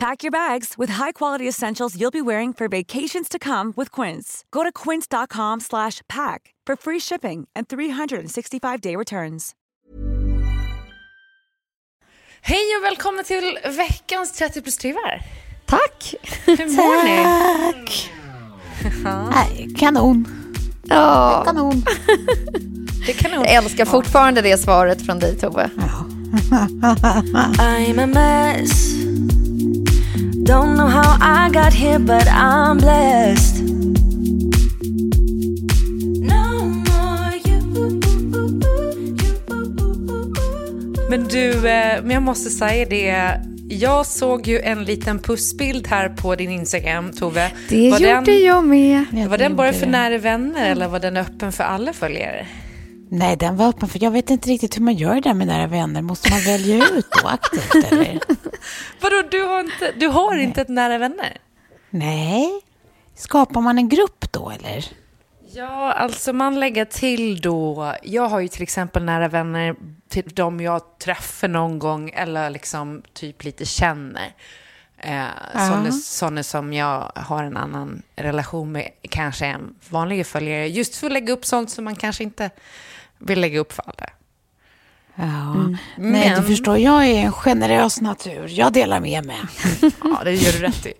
Pack your bags with high-quality essentials you'll be wearing for vacations to come with Quince. Go to quince.com slash pack for free shipping and 365-day returns. Hej och välkomna till veckans 30 plus trivar. Tack! Hur mår ni? Tack! Nej, kanon. Ja. Kanon. Det kan nog... Jag älskar fortfarande det svaret från dig, Tove. I'm a mess. Don't know how I got here, but I'm blessed. No more you. Men du, eh, men jag måste säga det. Jag såg ju en liten pussbild här på din Instagram, Tove. Det var gjorde den, jag med. Var den bara för nära vänner eller var den öppen för alla följare? Nej, den var öppen för jag vet inte riktigt hur man gör det där med nära vänner. Måste man välja ut då aktivt eller? Vadå, du har inte, du har inte ett nära vänner? Nej. Skapar man en grupp då eller? Ja, alltså man lägger till då, jag har ju till exempel nära vänner till de jag träffar någon gång eller liksom typ lite känner. Eh, sådana, sådana som jag har en annan relation med, kanske en vanlig följare. Just för att lägga upp sånt som man kanske inte vill lägga upp för alla. Ja. Mm. Nej, Men- du förstår, jag är en generös natur. Jag delar med mig. Ja, det gör du rätt i.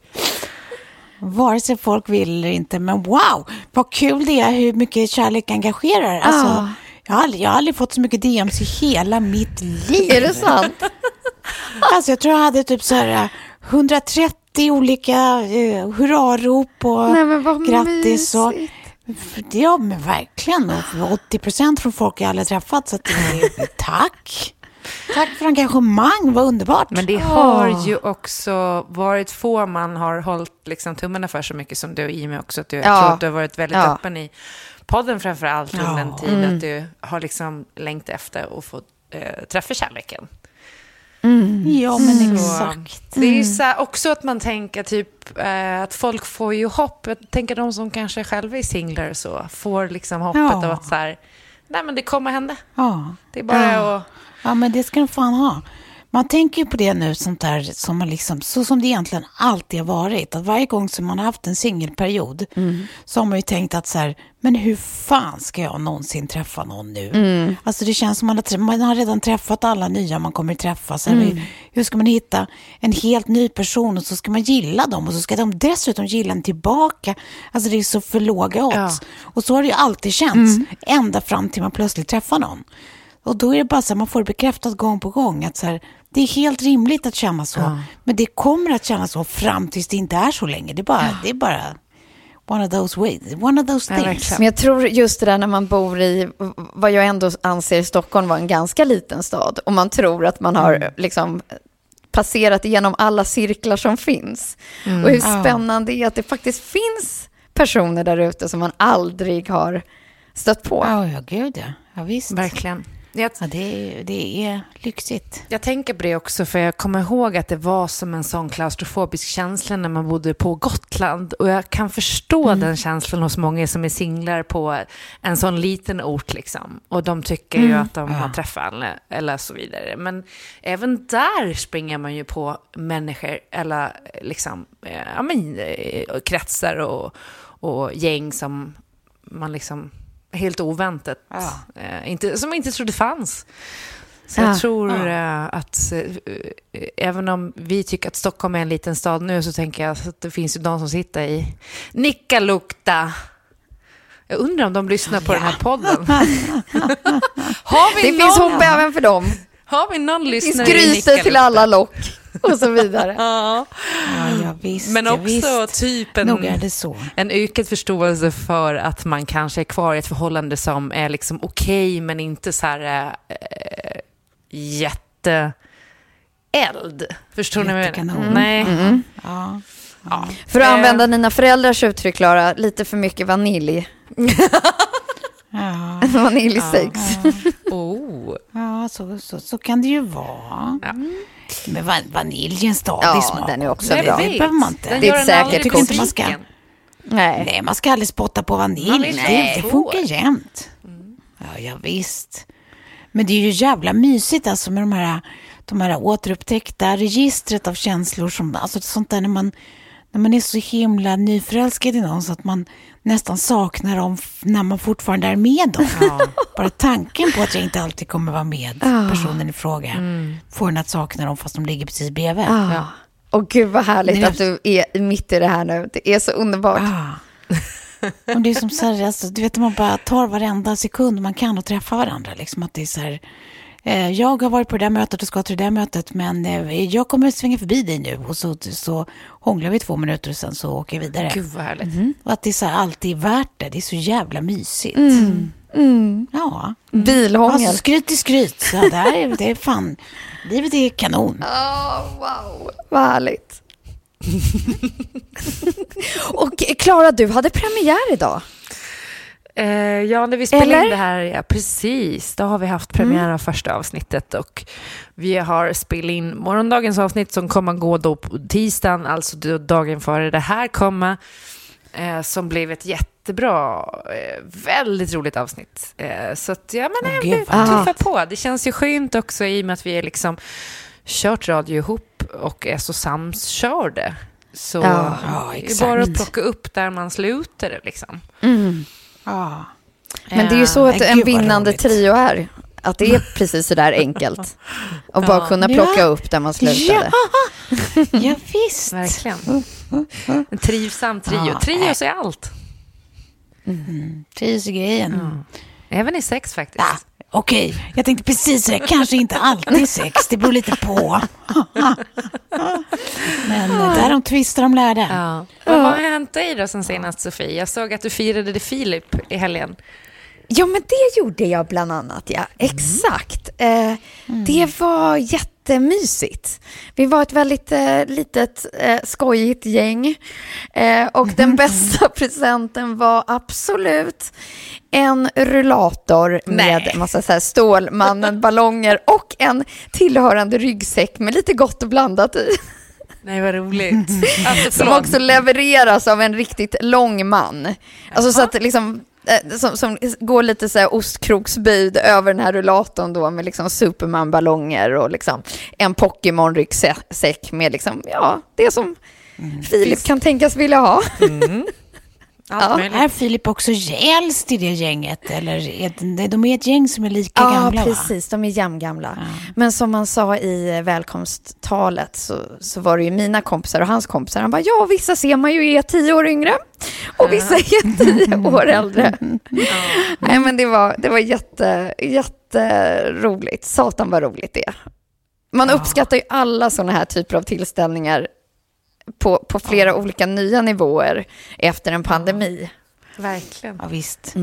Vare sig folk vill eller inte. Men wow, vad kul det är hur mycket kärlek engagerar. Alltså, jag, har aldrig, jag har aldrig fått så mycket DMs i hela mitt liv. Är det sant? Alltså, jag tror jag hade typ så här eh, 130 olika eh, hurrarop och Nej, grattis. Och, mysigt. Ja, men verkligen. Och 80 procent från folk jag aldrig träffat. Så att, eh, tack. Tack för engagemang, vad underbart. Men det har ju också varit få man har hållit liksom tummarna för så mycket som du i och med också att du, jag Ja. tror att du har varit väldigt Ja. öppen i podden framför allt under en Ja. tid att du har liksom längtat efter att få eh, träffa kärleken. Ja, men Så, exakt. Det är ju så här också att man tänker typ eh, att folk får ju hopp. Jag tänker de som kanske själva är singlar och så får liksom hoppet Ja. av att så här, nej men det kommer hända. Ja. Det är bara Ja. att... Ja, men det ska de fan ha. Man tänker ju på det nu, sånt där som man liksom, så som det egentligen alltid har varit. Att varje gång som man har haft en singelperiod så har man ju tänkt att så här, men hur fan ska jag någonsin träffa någon nu? Alltså det känns som man har, man har redan träffat alla nya man kommer träffa. Så hur, hur ska man hitta en helt ny person och så ska man gilla dem och så ska de dessutom gilla en tillbaka. Alltså det är så för låga odds. Och så har det ju alltid känts, ända fram till man plötsligt träffar någon. Och då är det bara så här, man får det bekräftat gång på gång att så här, det är helt rimligt att känna så. Men det kommer att kännas så fram tills det inte är så länge. Det bara, det är bara one of those ways, one of those Ja, things. verkligen. Men jag tror just det där när man bor i vad jag ändå anser Stockholm var en ganska liten stad och man tror att man har liksom passerat igenom alla cirklar som finns. Och hur Ja. spännande det är att det faktiskt finns personer där ute som man aldrig har stött på. Ja, ja, gud ja. ja visst. Verkligen. Jag, Ja, det, är- det är lyxigt. jag tänker på det också, för jag kommer ihåg att det var som en sån klaustrofobisk känsla när man bodde på Gotland. Och jag kan förstå den känslan hos många som är singlar på en sån liten ort. Liksom. Och de tycker ju att de har träffat alla, eller så vidare. Men även där springer man ju på människor, eller liksom, eh, ja, men, eh, kretsar och, och gäng som man liksom helt oväntat, Ja. eh, inte, som man inte trodde fanns. Så Ja. jag tror eh, att eh, även om vi tycker att Stockholm är en liten stad nu så tänker jag att det finns ju de som sitter i Nikkaluokta. Jag undrar om de lyssnar på den här podden. har, vi Det någon, finns hopp även för dem. har vi någon Det finns lyssnare i grytor till Nikkaluokta? alla lock och så vidare. Ja. Ja, ja visst. Men ja, också visst. typ en, en ökad förståelse för att man kanske är kvar i ett förhållande som är liksom okej men inte så här äh, jätte eld. Förstår ni vad jag menar? Jättekanon. Nej. Mm. Ja. Ja. För att Eh, använda dina föräldrars uttryck, Klara, lite för mycket vanilj. Ja, Vaniljsex. Oh. ja så, så, så kan det ju vara. Ja. Men van, vanilj är en stadig Ja, smak. den är också Jag bra. Det behöver man inte. Den Det är ett säkert kort. Man ska-. Nej. Nej, man ska aldrig spotta på vanilj. Vill det, det funkar jämt. Ja, ja, visst. Men det är ju jävla mysigt alltså med de här, de här återupptäckta registret av känslor. Som, alltså sånt där när man, när man är så himla nyförälskad i någon så att man nästan saknar dem när man fortfarande är med dem. Bara tanken på att jag inte alltid kommer vara med personen i fråga får en att sakna dem fast de ligger precis bredvid. Ah. Och gud vad härligt Nej, att du är mitt i det här nu. Det är så underbart. Ah. Och det är som så här, alltså, du vet, man bara tar varenda sekund man kan och träffa varandra. Liksom att det är så här, jag har varit på det där mötet och ska till det där mötet, men eh, jag kommer att svänga förbi dig nu. Och så, så hånglar vi två minuter och sen så åker jag vidare. Gud vad härligt. Och att det är så här, alltid värt det. Det är så jävla mysigt. Ja. Bilhångel. Alltså, skryt till skryt. Så det, här är, det är fan, livet är kanon. Oh, wow, vad härligt. och eh, Klara, du hade premiär idag. Eh, ja, när vi spelar Eller? in det här, ja precis, då har vi haft premiär av första avsnittet och vi har spelat in morgondagens avsnitt som kommer gå då på tisdagen, alltså dagen före det här kommer, eh, som blev ett jättebra, eh, väldigt roligt avsnitt. Eh, så att, ja men Åh, jag gud, vill vad tuffa på. Det känns ju skönt också i och med att vi är liksom kört radio ihop och är så samkörde. Så Ja, ja, det är bara att plocka upp där man slutade liksom. Ja. Men det är ju så att Ja, en vinnande trio är. Att det är precis så där enkelt. Och bara kunna plocka Ja. upp där man slutade. Ja, visst. Verkligen. En trivsam trio. Ja, Trios är allt. Trivs i grejen. Även i sex faktiskt. Okej, jag tänkte precis säga, Kanske inte alltid sex, det beror lite på. Men eh, därom där de tvistar de lärde. Ja. Vad har hänt dig då sen senast Sofie? Jag såg att du firade det Filip i helgen. Ja, men det gjorde jag bland annat, ja. Exakt. Eh, Det var jättemysigt. Vi var ett väldigt eh, litet eh, skojigt gäng. Eh, och den bästa presenten var absolut en rullator med Nej. massa så här Stålmannen-ballonger och en tillhörande ryggsäck med lite gott och blandat i. Nej, vad roligt. Alltså, Som också levereras av en riktigt lång man. Alltså så att liksom, eh, som, som går lite så här ostkroksböjd över den här rullatorn då med liksom Superman-ballonger och liksom en Pokémon-ryggsäck med liksom, ja, det som Filip kan tänkas vilja ha. Allt Ja. möjligt. Är Filip också äldst i det gänget? Eller är de är ett gäng som är lika gamla? Ja, va? precis. De är jämngamla. Men som man sa i välkomsttalet så, så var det ju mina kompisar och hans kompisar. Han bara, ja, vissa ser man ju är tio år yngre och vissa är tio år äldre. Nej, men det var, det var jätte, jätteroligt. Satan vad roligt det är. Man uppskattar ju alla sådana här typer av tillställningar på, på flera olika nya nivåer efter en pandemi. Verkligen. Ja, visst.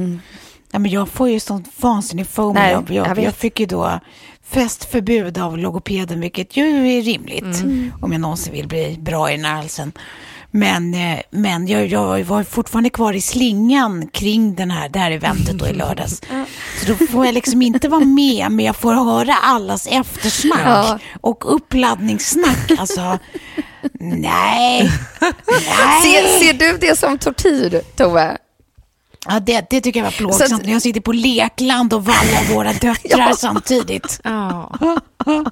Ja, men jag får ju sånt vansinnigt fomo. Nej, Jag, jag jag, fick ju då festförbud av logopeden, vilket ju är rimligt om jag någonsin vill bli bra i den här halsen. Men, eh, men jag, jag var fortfarande kvar i slingan kring den här, det här eventet då i lördags. Så då får jag liksom inte vara med, men jag får höra allas eftersnack Ja. och uppladdningssnack. Alltså, nej. nej. Ser, ser du det som tortyr, Tove? Ja, det, det tycker jag var plågsamt. att- När jag sitter på lekland och vallar våra döttrar samtidigt. Ja.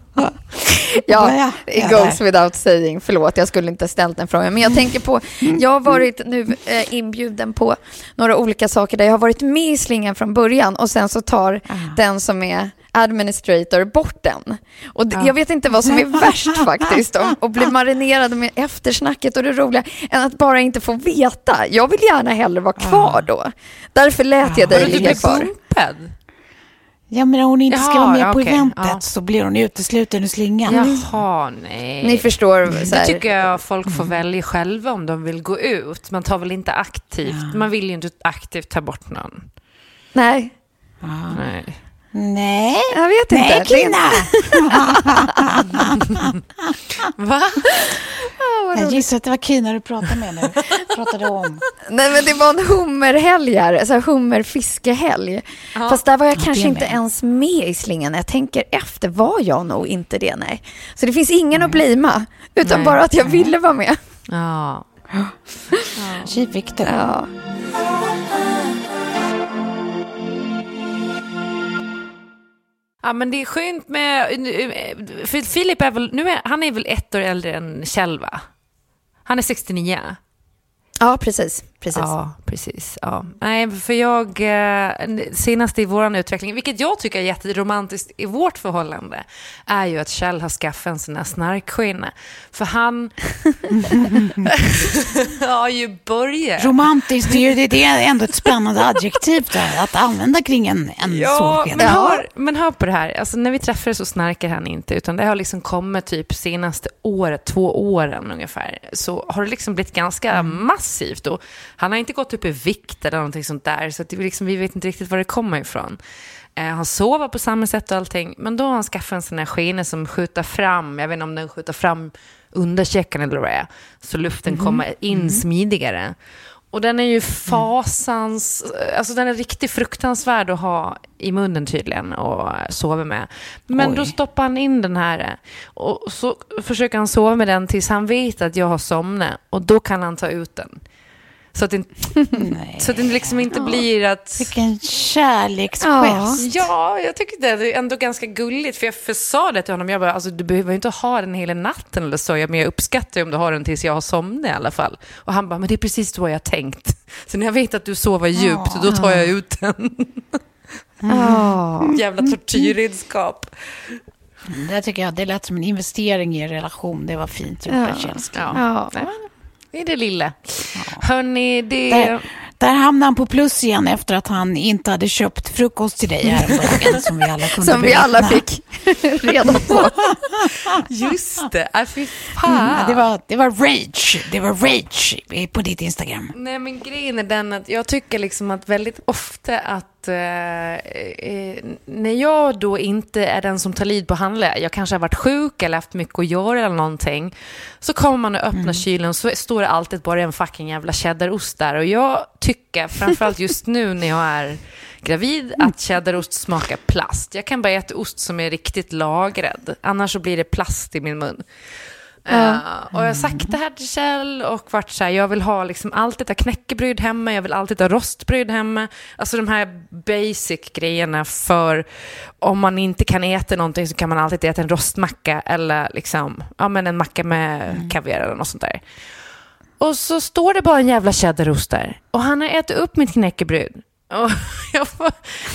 Ja, Ja, it ja, goes without saying. Förlåt, jag skulle inte ställt den frågan. Men jag tänker på, jag har varit nu eh, inbjuden på några olika saker där jag har varit med i slingan från början och sen så tar den som är administrator bort den. Och d- jag vet inte vad som är värst faktiskt, att bli marinerad med eftersnacket och det roliga, än att bara inte få veta. Jag vill gärna hellre vara kvar då. Därför lät jag dig du ligga kvar. bumpad? Ja, men om hon inte ska Jaha, vara med ja, på okej, eventet ja. så blir hon utesluten ur slingan. Jaha, nej. Ni förstår. Så Det tycker jag folk får välja själva om de vill gå ut. Man tar väl inte aktivt, man vill ju inte aktivt ta bort någon. Nej, Nej. Nej, jag vet inte. nej Kina! Va? Jag gissar att det var Kina du pratade med nu. Pratade om. Nej men det var en hummerhelg här, så här hummerfiskehelg. Fast där var jag Ja, kanske inte ens med i slingan. Jag tänker efter var jag nog inte det, nej. Så det finns ingen att blima, utan Nej. bara att jag ville vara med. Ja. Du. Ja. Ja, men det är skönt med... För Filip är väl... Nu är, han är väl ett år äldre än Kjell, va? Han är 69. ja, precis precis. Ja, precis. Ja. Nej, för jag, eh, senast i vår utveckling, vilket jag tycker är jätteromantiskt i vårt förhållande, är ju att Kjell har skaffat en sån här snarkskinna. För han har ju börjat. Romantiskt, det är, ju- det är ändå ett spännande adjektiv där, att använda kring en, en Ja, solsken. men hör, men hör på det här. Alltså, när vi träffades så snarkar han inte, utan det har liksom kommit typ senaste året, två åren ungefär, så har det liksom blivit ganska massivt. Och han har inte gått upp i vikt eller någonting sånt där, så det liksom, vi vet inte riktigt var det kommer ifrån. Eh, han sover på samma sätt och allting, men då har han skaffat en sån här skena som skjuter fram, jag vet inte om den skjuter fram underkäken eller vad det är, så luften kommer in smidigare. Och den är ju fasans, alltså den är riktigt fruktansvärd att ha i munnen tydligen och sova med. Men Oj. då stoppar han in den här och så försöker han sova med den tills han vet att jag har somnat och då kan han ta ut den. Så att det, Nej. så att det liksom inte blir att... Vilken kärleksgest. Ja, jag tycker det är ändå ganska gulligt. För jag sa det till honom, jag bara, alltså, du behöver inte ha den hela natten eller så. Jag- Men jag uppskattar om du har den tills jag har somnat i alla fall. Och han bara, men det är precis så jag tänkt. Så när jag vet att du sover djupt, då tar jag ut den. Ja. Jävla tortyrredskap. Det tycker jag, det lät som en investering i en relation. Det var fint gjort, Ja. Rachel. Ja. Men Det är det lilla. Hörni, det... Där, där hamnade han på plus igen efter att han inte hade köpt frukost till dig häromdagen som vi alla kunde Som vi alla fick reda på. Just det, äh, fy Ja, fan. det, var, det var rage. Det var rage på ditt Instagram. Nej, men grejen är den att jag tycker liksom att väldigt ofta att eh, eh, när jag då inte är den som tar lid på handla, jag kanske har varit sjuk eller haft mycket att göra eller någonting, så kommer man och öppnar kylen så står det alltid bara en fucking jävla cheddarost där och jag tycker, framförallt just nu när jag är gravid, att cheddarost smakar plast. Jag kan bara äta ost som är riktigt lagrad, annars så blir det plast i min mun. Eh, och jag har sagt det här till Kjell och varit så här, jag vill ha liksom alltid ha knäckebröd hemma, jag vill alltid ha rostbröd hemma. Alltså de här basic grejerna för om man inte kan äta någonting så kan man alltid äta en rostmacka eller liksom, ja men en macka med kaviar eller något sånt där. Och så står det bara en jävla cheddarost där och han har ätit upp mitt knäckebröd. Jag, får,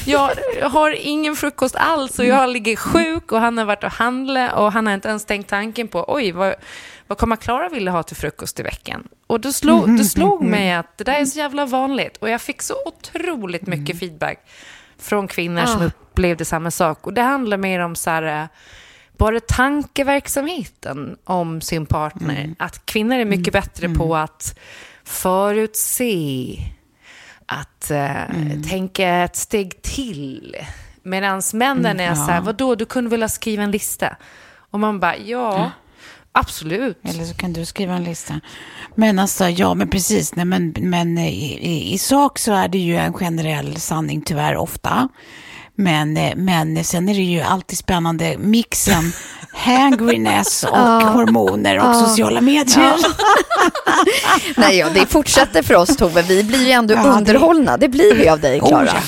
jag har ingen frukost alls och jag ligger sjuk och han har varit och handlat och han har inte ens tänkt tanken på oj, vad, vad kommer Klara vilja ha till frukost i veckan? Och då slog, det slog mig att det där är så jävla vanligt och jag fick så otroligt mycket feedback från kvinnor som upplevde samma sak. Och det handlar mer om så här, eh, bara tankeverksamheten om sin partner. Att kvinnor är mycket bättre på att förutse, att eh, tänka ett steg till. Medan männen är så här, vadå, du kunde väl ha skrivit en lista? Och man bara, ja. Absolut. Eller så kan du skriva en lista. Men alltså, ja men precis, nej, men, men i, i, i sak så är det ju en generell sanning tyvärr ofta. Men, eh, men sen är det ju alltid spännande mixen hangriness och hormoner och sociala medier. Nej, ja, det fortsätter för oss Tove. Vi blir ju ändå underhållna. Det blir vi av dig, Klara. Oh, ja.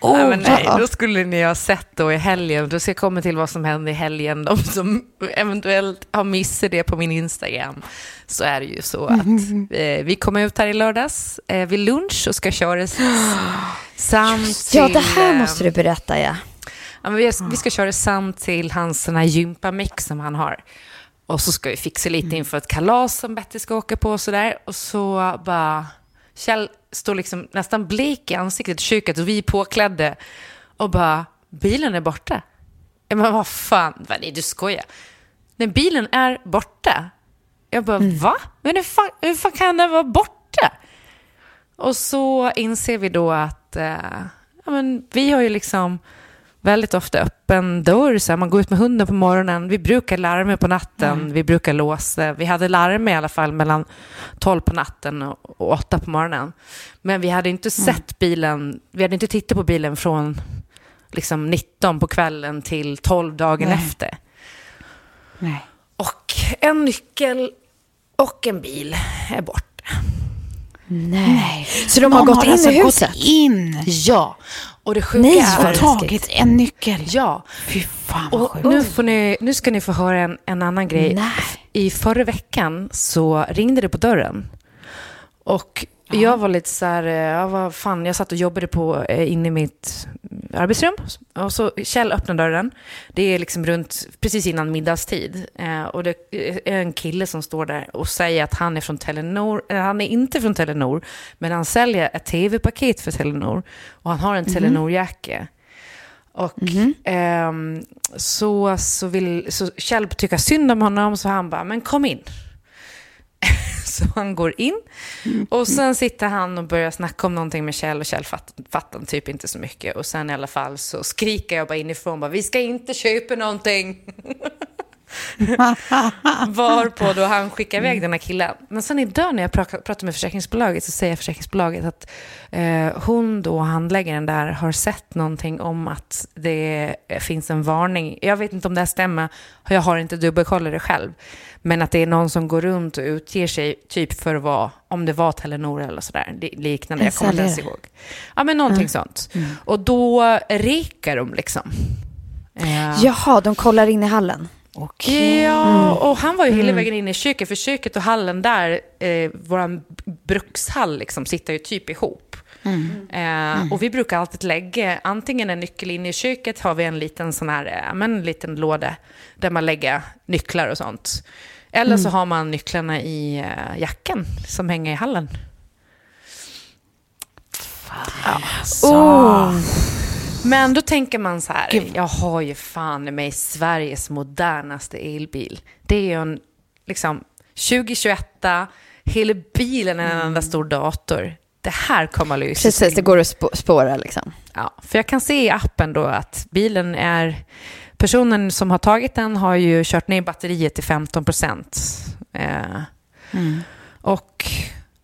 Oh, nej, men nej, då skulle ni ha sett då i helgen. Då ska jag komma till vad som hände i helgen. De som eventuellt har missat det på min Instagram. Så är det ju så att eh, vi kommer ut här i lördags eh, vid lunch och ska köra samt till... Ja, det här eh, måste du berätta, ja. Ja, vi, vi ska köra samt till hans sån här gympamix som han har. Och så ska vi fixa lite inför ett kalas som Betty ska åka på och sådär. Och så bara... Kjell står liksom nästan blek i ansiktet i köket och vi är påklädda. Och bara, bilen är borta. Ja, men vad fan, nej, du skojar. Nej, bilen är borta. Jag bara, va? Men hur fan, hur fan kan den vara borta? Och så inser vi då att eh, ja, men vi har ju liksom väldigt ofta öppen dörr. Så här, man går ut med hunden på morgonen. Vi brukar larma på natten. Vi brukar låsa. Vi hade larm i alla fall mellan 12 på natten och, och 8 på morgonen. Men vi hade inte sett bilen. Vi hade inte tittat på bilen från liksom 19 på kvällen till 12 dagen Nej. efter. Nej. Och en nyckel och en bil är borta. Nej. Så de har Någon gått in alltså i huset? gått in Ja, och det sjuka vad och tagit en nyckel. Ja, Fy fan vad och sjukt. nu, får ni, nu ska ni få höra en, en annan grej. Nej. I förra veckan så ringde det på dörren. Och jag var lite så här, eh, ja, vad fan, jag satt och jobbade på, eh, inne i mitt arbetsrum. Och så Kjell öppnar dörren. Det är liksom runt, precis innan middagstid. Eh, och det är en kille som står där och säger att han är från Telenor. Eh, han är inte från Telenor, men han säljer ett tv-paket för Telenor. Och han har en Telenor-jacka. Och ehm, så, så vill så Kjell tycka synd om honom, så han bara, men kom in. så han går in och sen sitter han och börjar snacka om någonting med Kjell och Kjell fattar, fattar typ inte så mycket. Och sen i alla fall så skriker jag bara inifrån, bara, vi ska inte köpa någonting. Varpå då han skickar iväg den här killen. Men sen idag när jag pra- pratar med försäkringsbolaget så säger försäkringsbolaget att eh, hon då, handläggaren där, har sett någonting om att det finns en varning. Jag vet inte om det här stämmer, jag har inte dubbelkollat det själv. Men att det är någon som går runt och utger sig typ för att vara, om det var Telenor eller sådär, liknande, jag kommer inte ens ihåg. Ja men någonting sånt. Och då rekar de liksom. Eh, Jaha, de kollar in i hallen. Okej. Ja, och han var ju hela vägen in i köket, för köket och hallen där, eh, vår brukshall, liksom, sitter ju typ ihop. Eh, Och vi brukar alltid lägga antingen en nyckel in i köket, har vi en liten sån här, eh, men en liten låda där man lägger nycklar och sånt. Eller så har man nycklarna i eh, jackan som hänger i hallen. Så. Men då tänker man så här, Gud. jag har ju fan i mig Sveriges modernaste elbil. Det är ju en, liksom, 2021, hela bilen är en enda stor dator. Det här kommer att lösa Precis, det går att spå- spåra liksom. Ja, för jag kan se i appen då att bilen är... Personen som har tagit den har ju kört ner batteriet till 15 procent. Eh, Och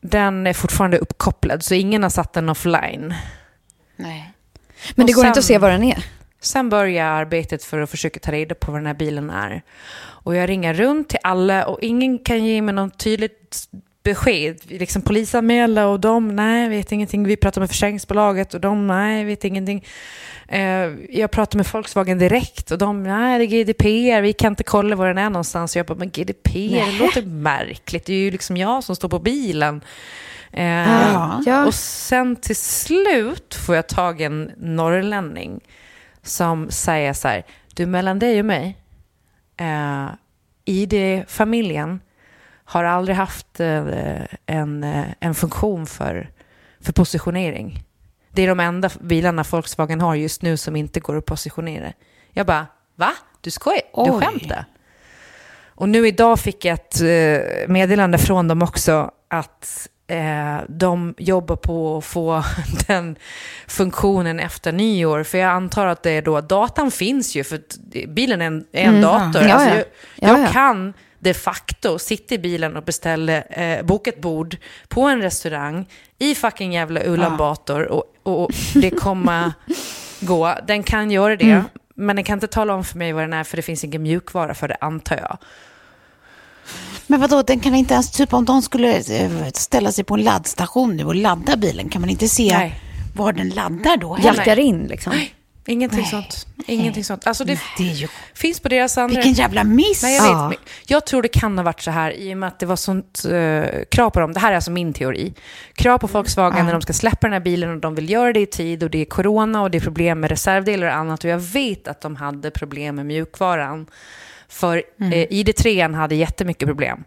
den är fortfarande uppkopplad, så ingen har satt den offline. Nej. Men det går inte sen- att se vad den är. Sen börjar arbetet för att försöka ta reda på vad den här bilen är. Och jag ringer runt till alla och ingen kan ge mig något tydligt besked. Liksom polisanmäla och de, nej, vet ingenting. Vi pratar med försäkringsbolaget och de, nej, vet ingenting. Eh, jag pratar med Volkswagen direkt och de, nej, det är GDPR, vi kan inte kolla var den är någonstans. Och jag bara, men GDPR, det låter märkligt. Det är ju liksom jag som står på bilen. Eh, Ja. Och sen till slut får jag tag i en norrlänning som säger så här, du mellan dig och mig, eh, ID-familjen har aldrig haft eh, en, eh, en funktion för, för positionering. Det är de enda bilarna Volkswagen har just nu som inte går att positionera. Jag bara, va? Du skojar? Du skämtar? Och nu idag fick jag ett eh, meddelande från dem också att eh, de jobbar på att få den funktionen efter nyår. För jag antar att det är då, datan finns ju, för bilen är en, är en dator. Ja, alltså, ja. jag Ja, jag ja. kan de facto sitta i bilen och beställa, eh, boka ett bord på en restaurang i fucking jävla Ulan Bator och, och det kommer gå. Den kan göra det, Mm. men den kan inte tala om för mig vad den är för det finns ingen mjukvara för det, antar jag. Men vadå, den kan inte ens, typ om de skulle eh, ställa sig på en laddstation nu och ladda bilen, kan man inte se Nej. var den laddar då? heller? Jackar in liksom. Ingenting Nej. sånt. Ingenting sånt. Alltså det Det är ju... finns på deras andra... Vilken jävla miss! Nej, jag, vet, Ja. jag tror det kan ha varit så här i och med att det var sånt eh, krav på dem. Det här är alltså min teori. Krav på Volkswagen när de ska släppa den här bilen och de vill göra det i tid och det är corona och det är problem med reservdelar och annat. Och jag vet att de hade problem med mjukvaran. För Mm. eh, ID3 hade jättemycket problem.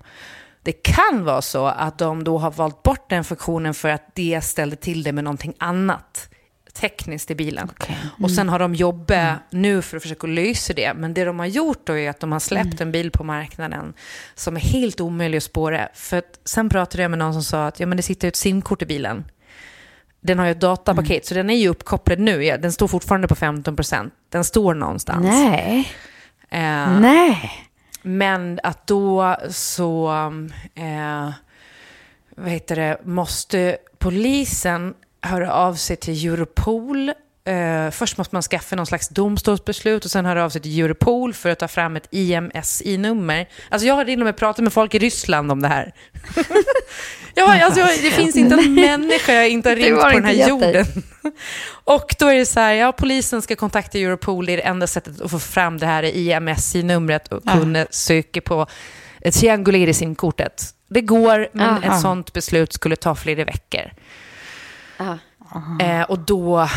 Det kan vara så att de då har valt bort den funktionen för att det ställde till det med någonting annat tekniskt i bilen. Okej. Och sen har de jobbat nu för att försöka lösa det. Men det de har gjort då är att de har släppt en bil på marknaden som är helt omöjlig att spåra. För att sen pratade jag med någon som sa att ja, men det sitter ett simkort i bilen. Den har ju ett datapaket, så den är ju uppkopplad nu. Den står fortfarande på 15 procent. Den står någonstans. Nej. Eh, Nej. men att då så, eh, vad heter det, måste polisen höra av sig till Europol. Eh, först måste man skaffa någon slags domstolsbeslut och sen höra av sig till Europol för att ta fram ett IMSI-nummer. Alltså jag har till och med pratat med folk i Ryssland om det här. ja, alltså, jag- det finns inte en människa jag inte har ringt på den här jorden. Och då är det så här, ja polisen ska kontakta Europol, det är det enda sättet att få fram det här IMSI-numret och kunna söka på simkortet. Det går, men Aha. ett sånt beslut skulle ta flera veckor. Ja. Eh, och då,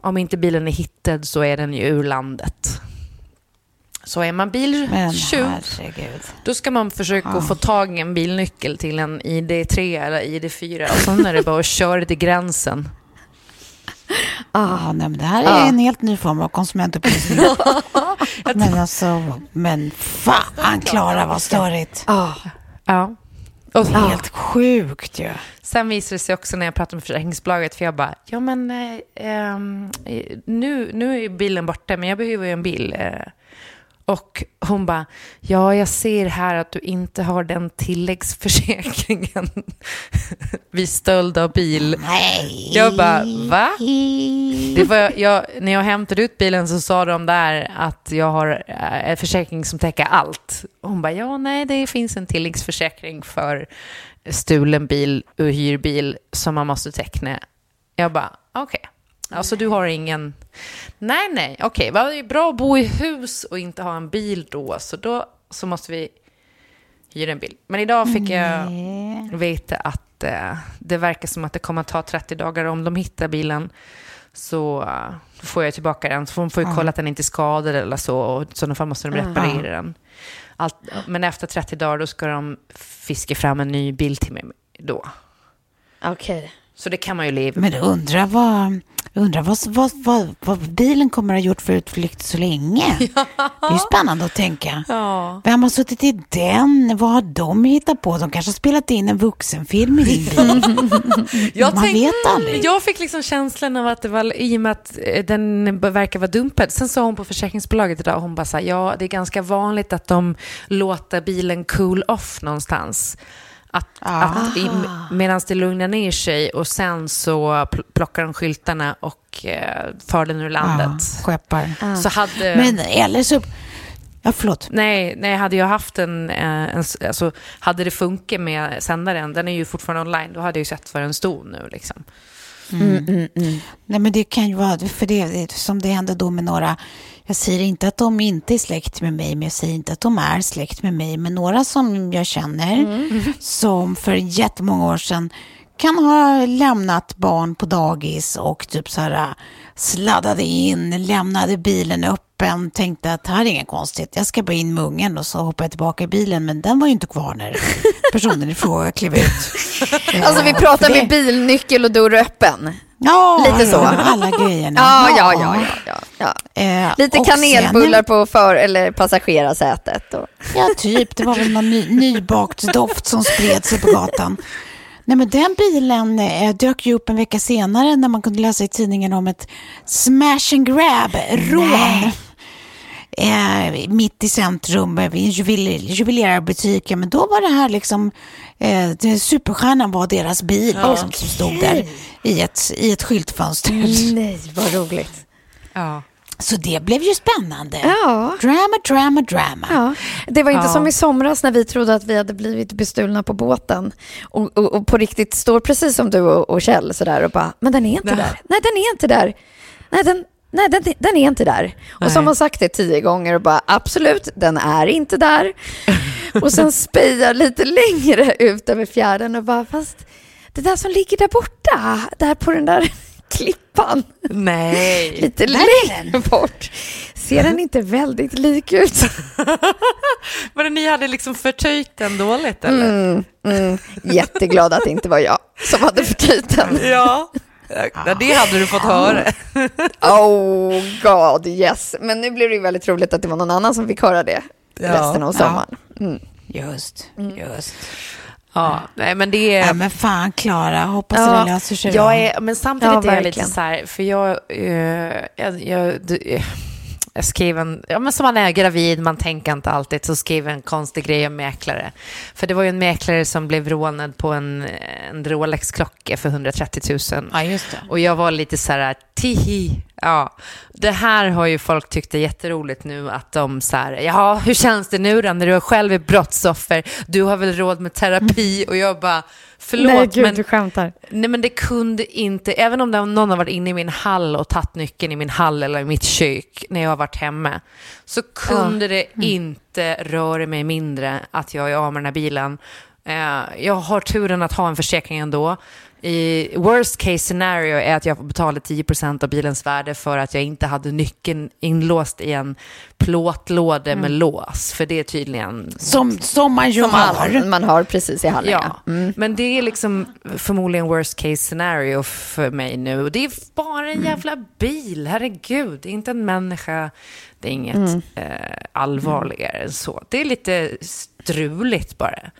om inte bilen är hittad så är den ju ur landet. Så är man biltjuv, då ska man försöka få tag i en bilnyckel till en ID3 eller ID4 och sen är det bara att köra till gränsen. Ja, nej, men det här är Ja. en helt ny form av konsumentupplysning. men alltså, men fan Klara vad störigt. Ah. Ja. Och Helt sjukt ju. Sen visade det sig också när jag pratade med försäkringsbolaget, för jag bara, ja men eh, eh, nu, nu är bilen borta, men jag behöver ju en bil. Eh. Och hon bara, ja jag ser här att du inte har den tilläggsförsäkringen vid stöld av bil. Nej. Jag bara, va? Det var, jag, när jag hämtade ut bilen så sa de där att jag har eh, en försäkring som täcker allt. Och hon bara, ja nej det finns en tilläggsförsäkring för stulen bil och hyrbil som man måste teckna. Jag bara, okej. Alltså du har ingen... Nej, nej, okej. Okay. Det är bra att bo i hus och inte ha en bil då, så då så måste vi hyra en bil. Men idag fick jag veta att eh, det verkar som att det kommer att ta 30 dagar om de hittar bilen. Så eh, får jag tillbaka den. Så hon får ju kolla att den inte är skadad eller så. Och i sådana fall måste de reparera den. Allt, men efter 30 dagar då ska de fiska fram en ny bil till mig då. Okej. Så det kan man ju leva Men undrar vad, undrar vad, vad, vad, vad bilen kommer att ha gjort för utflykt så länge. Det är ju spännande att tänka. Ja. Vem har suttit i den? Vad har de hittat på? De kanske har spelat in en vuxenfilm i din bil. Jag Man tänk- vet aldrig. Jag fick liksom känslan av att det var, i och med att eh, den verkar vara dumpad. Sen sa hon på försäkringsbolaget idag, hon bara så här, ja det är ganska vanligt att de låter bilen cool off någonstans. Att, att i- medan det lugnar ner sig och sen så pl- plockar de skyltarna och eh, för den ur landet. skeppar. Så hade... Men eller så... Ja, förlåt. Nej, nej, hade jag haft en, eh, en... Alltså, hade det funkat med sändaren, den är ju fortfarande online, då hade jag ju sett var den stod nu. Liksom. Nej, men det kan ju vara, för det, det som det hände då med några, jag säger inte att de inte är släkt med mig, men jag säger inte att de är släkt med mig, men några som jag känner, som för jättemånga år sedan kan ha lämnat barn på dagis och typ så här sladdade in, lämnade bilen öppen, tänkte att det här är inget konstigt, jag ska bara in med ungen och så hoppade jag tillbaka i bilen, men den var ju inte kvar när personen i fråga klev ut. Alltså vi Ja, pratar med bilnyckel och dörr öppen. Ja, Lite så. Alla grejerna. Ja, ja, ja. ja, ja, ja. Eh, Lite kanelbullar sen- på för eller passagerarsätet. Och... Ja, typ. Det var väl någon ny, nybakt doft som spred sig på gatan. Nej, men den bilen eh, dök ju upp en vecka senare när man kunde läsa i tidningen om ett smash and grab-rån. Eh, mitt i centrum vid en jubiler, jubilerarbutik. Ja, men då var det här liksom, eh, det, superstjärnan var deras bil Ja. liksom, som stod där i ett, i ett skyltfönster. Nej, vad roligt. Ja. Så det blev ju spännande. Ja. Drama, drama, drama. Ja, det var inte Ja. som i somras när vi trodde att vi hade blivit bestulna på båten och, och, och på riktigt står precis som du och, och Kjell sådär och bara, men den är inte Nej. där. Nej, den är inte där. Nej, den, nej, den, den är inte där. Och så har Nej. man sagt det tio gånger och bara, absolut, den är inte där. och sen spejar lite längre ut över fjärden och bara, fast det där som ligger där borta, där på den där klippan, Nej. lite längre bort, ser den inte väldigt lik ut? Men ni hade liksom förtöjt den dåligt eller? Mm, mm. Jätteglad att det inte var jag som hade förtöjt den. Ja. Ja. Det hade du fått höra. Oh god, yes. Men nu blev det ju väldigt roligt att det var någon annan som fick höra det Ja. resten av sommaren. Mm. Just, just. Ja, nej men det är... Ja, men fan Klara, hoppas Ja, det löser sig. Jag är, men samtidigt Ja, är jag lite så här, för jag, eh, jag, jag, du, eh, jag skrev en, ja men som man är gravid, man tänker inte alltid, så skrev en konstig grej om mäklare. För det var ju en mäklare som blev rånad på en, en Rolex-klocka för 130 000. Ja, just det. Och jag var lite så här, tihi, ja. Det här har ju folk tyckt är jätteroligt nu, att de så här, ja, hur känns det nu då när du själv är brottsoffer? Du har väl råd med terapi? Och jag bara, förlåt, Nej, gud, men du skämtar. Nej men det kunde inte, även om någon har varit inne i min hall och tagit nyckeln i min hall eller i mitt kök när jag har varit hemma, så kunde det inte röra mig mindre att jag är av med den här bilen. Eh, jag har turen att ha en försäkring ändå. I worst case scenario är att jag får betala 10% av bilens värde för att jag inte hade nyckeln inlåst i en plåtlåda med lås. För det är tydligen Som, som man ju Som har. man har precis i hallen. Ja, Mm. men det är liksom förmodligen worst case scenario för mig nu. Och det är bara en jävla bil, herregud. Det är inte en människa. Det är inget Mm. eh, allvarligare än så. Det är lite struligt bara.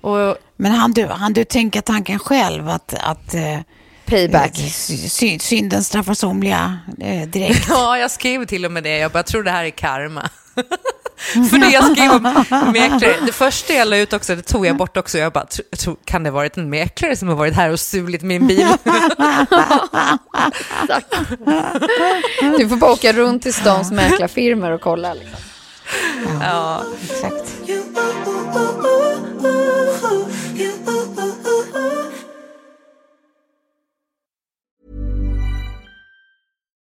Och Men han du, han du tänka tanken själv att, att eh, Payback. sy, synden straffar somliga eh, direkt? ja, jag skrev till och med det. Jag bara, jag tror det här är karma. För det jag skrev om mäklare, det första jag la ut också, det tog jag bort också. Jag bara, tro, kan det varit en mäklare som har varit här och stulit min bil? Du får bara åka runt till stans mäklarfirmor och kolla. Liksom. ja. Exakt.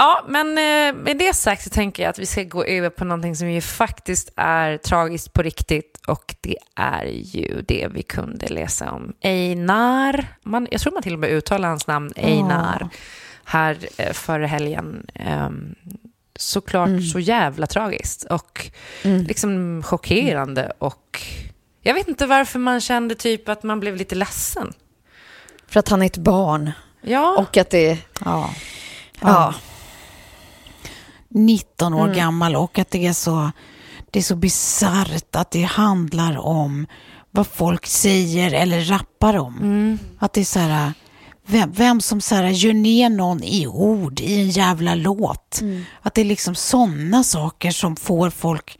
Ja, men eh, med det sagt så tänker jag att vi ska gå över på någonting som ju faktiskt är tragiskt på riktigt och det är ju det vi kunde läsa om. Einar, man, jag tror man till och med uttalar hans namn, Einar, här eh, förra helgen. Um, såklart mm. så jävla tragiskt och mm. liksom chockerande och jag vet inte varför man kände typ att man blev lite ledsen. För att han är ett barn. Ja. Och att det... Ja. ja. 19 år mm. gammal och att det är så, det är så bisarrt att det handlar om vad folk säger eller rappar om. Mm. Att det är så här, vem, vem som så här gör ner någon i ord i en jävla låt. Mm. Att det är liksom sådana saker som får folk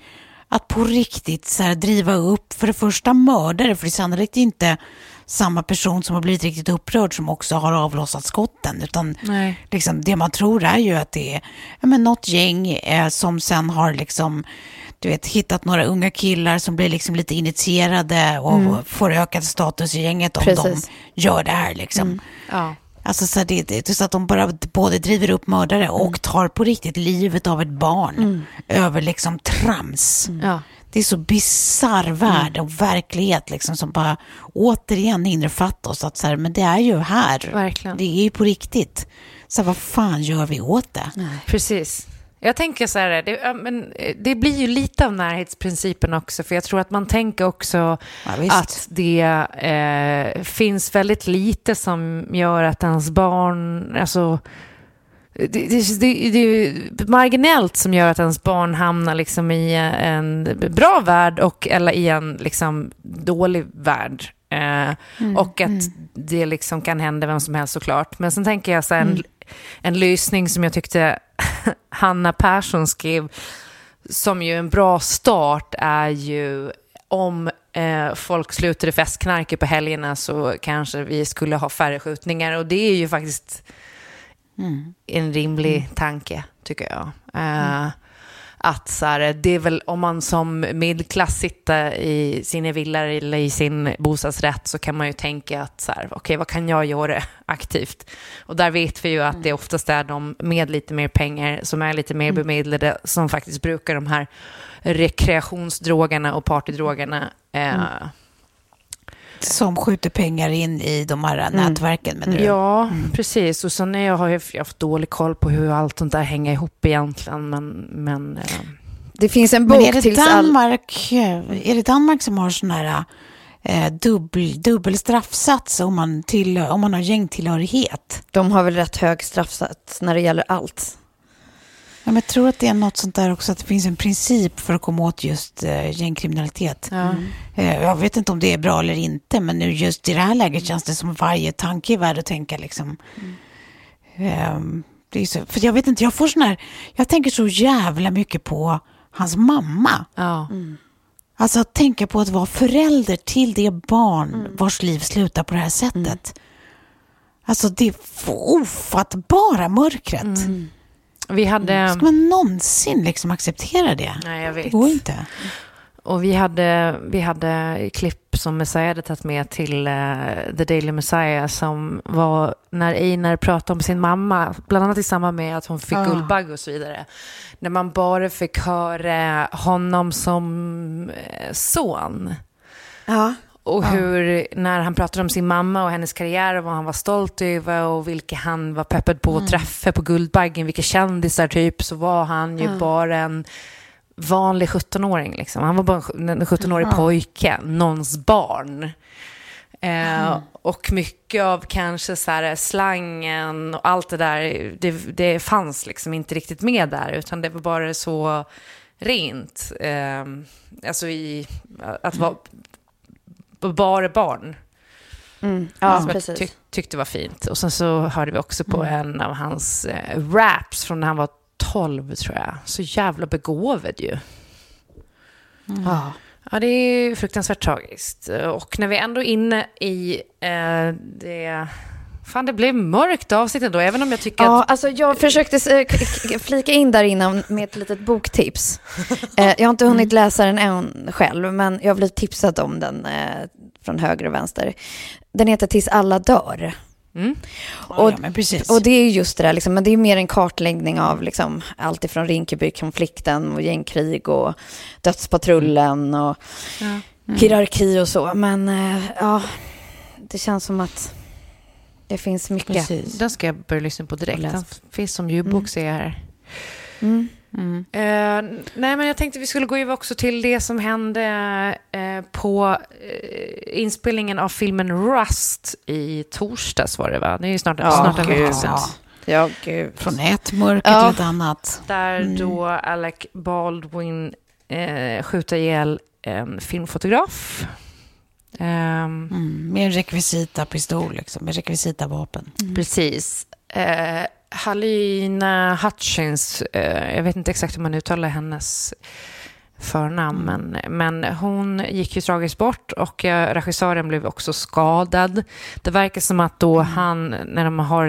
att på riktigt så här driva upp, för det första mördare, för det är sannolikt inte samma person som har blivit riktigt upprörd som också har avlossat skotten. Utan liksom, det man tror är ju att det är ja, men något gäng eh, som sen har liksom, du vet, hittat några unga killar som blir liksom lite initierade och mm. får ökad status i gänget om Precis. de gör det här. Liksom. Mm. Ja. Alltså så, det, det, så att de bara både driver upp mördare och mm. tar på riktigt livet av ett barn mm. över liksom trams. Ja. Det är så bisarr värld mm. och verklighet liksom som bara återigen innefattar oss att så här, men det är ju här. Verkligen. Det är ju på riktigt. Så vad fan gör vi åt det? Nej. Precis. Jag tänker så här, det, men det blir ju lite av närhetsprincipen också, för jag tror att man tänker också ja, att det eh, finns väldigt lite som gör att ens barn, alltså det, det, det, är marginellt som gör att ens barn hamnar liksom i en bra värld och, eller i en liksom dålig värld. Eh, mm, och att mm. det liksom kan hända vem som helst såklart. Men sen tänker jag så här, en, mm. en lösning som jag tyckte Hanna Persson skrev, som ju en bra start är ju om eh, folk slutade festknarka på helgerna så kanske vi skulle ha färre skjutningar. Och det är ju faktiskt mm. en rimlig mm. tanke, tycker jag. Uh, att så här, det är väl om man som medelklass sitter i sina villor eller i sin bostadsrätt så kan man ju tänka att så här, okej, okay, vad kan jag göra aktivt? Och där vet vi ju att det oftast är de med lite mer pengar som är lite mer mm. bemedlade som faktiskt brukar de här rekreationsdrogerna och partydrogerna. Eh, mm som skjuter pengar in i de här mm. nätverken menar du? Ja, mm. precis. Och sen jag har jag haft dålig koll på hur allt sånt där hänger ihop egentligen. Men, men eh. Det finns en bok men är det Danmark, Är det Danmark som har sån här eh, dubbel, dubbel straffsats om man, till, om man har gängtillhörighet? De har väl rätt hög straffsats när det gäller allt. Ja, men jag tror att det är något sånt där också, att det finns en princip för att komma åt just uh, gängkriminalitet. Ja. Uh, jag vet inte om det är bra eller inte, men nu just i det här läget känns det som varje tanke är värd att tänka. Liksom. Mm. Um, det är så, för jag vet inte, jag får sån här, jag tänker så jävla mycket på hans mamma. Ja. Mm. Alltså att tänka på att vara förälder till det barn mm. vars liv slutar på det här sättet. Mm. Alltså det ofattbara mörkret. Mm. Vi hade... Ska man någonsin liksom acceptera det? Nej, jag vet. Det går inte. Och vi hade, vi hade klipp som Messiah hade tagit med till uh, The Daily Messiah som var när Einar pratade om sin mamma, bland annat i samband med att hon fick ah. Guldbagge och så vidare. När man bara fick höra honom som uh, son. Ja. Och hur, när han pratade om sin mamma och hennes karriär och vad han var stolt över och vilka han var peppad på att mm. träffa på Guldbaggen, vilka kändisar typ, så var han ju mm. bara en vanlig 17-åring. Liksom. Han var bara en 17-årig mm. pojke, någons barn. Eh, och mycket av kanske så här, slangen och allt det där, det, det fanns liksom inte riktigt med där, utan det var bara så rent. Eh, alltså i att vara bara barn. Mm. Ja, som jag tyck, tyckte var fint. Och sen så hörde vi också på mm. en av hans eh, raps från när han var 12 tror jag. Så jävla begåvad ju. Mm. Ja. ja, det är fruktansvärt tragiskt. Och när vi ändå är inne i eh, det Fan, det blev mörkt avsnitt ändå, även om jag tycker ja, att... Alltså, jag försökte flika in där innan med ett litet boktips. Eh, jag har inte hunnit mm. läsa den än själv, men jag har blivit tipsad om den eh, från höger och vänster. Den heter Tills alla dör. Mm. Och, ja, och det är just det där, liksom, men det är mer en kartläggning av liksom, allt ifrån Rinkeby-konflikten och gängkrig och Dödspatrullen och Ja. hierarki och så. Men eh, ja, det känns som att det finns mycket. precis. Den ska jag börja lyssna på direkt. Den finns som ljudbok ser jag här. Mm. Mm. Eh, nej, men jag tänkte vi skulle gå över också till det som hände eh, på eh, inspelningen av filmen Rust i torsdags var det va? Det är ju snart, Ja, snart en vecka sedan. Ja. Ja, gud. Från ett mörker Ja. till ett annat. Där Mm. då Alec Baldwin skjuter ihjäl en filmfotograf. Ehm, Mm. Med en rekvisita pistol, liksom. Med rekvisita vapen. Precis. Eh, Halina Hutchins, eh, jag vet inte exakt hur man uttalar hennes förnamn, men, men hon gick ju tragiskt bort och eh, regissören blev också skadad. Det verkar som att då han, när de har,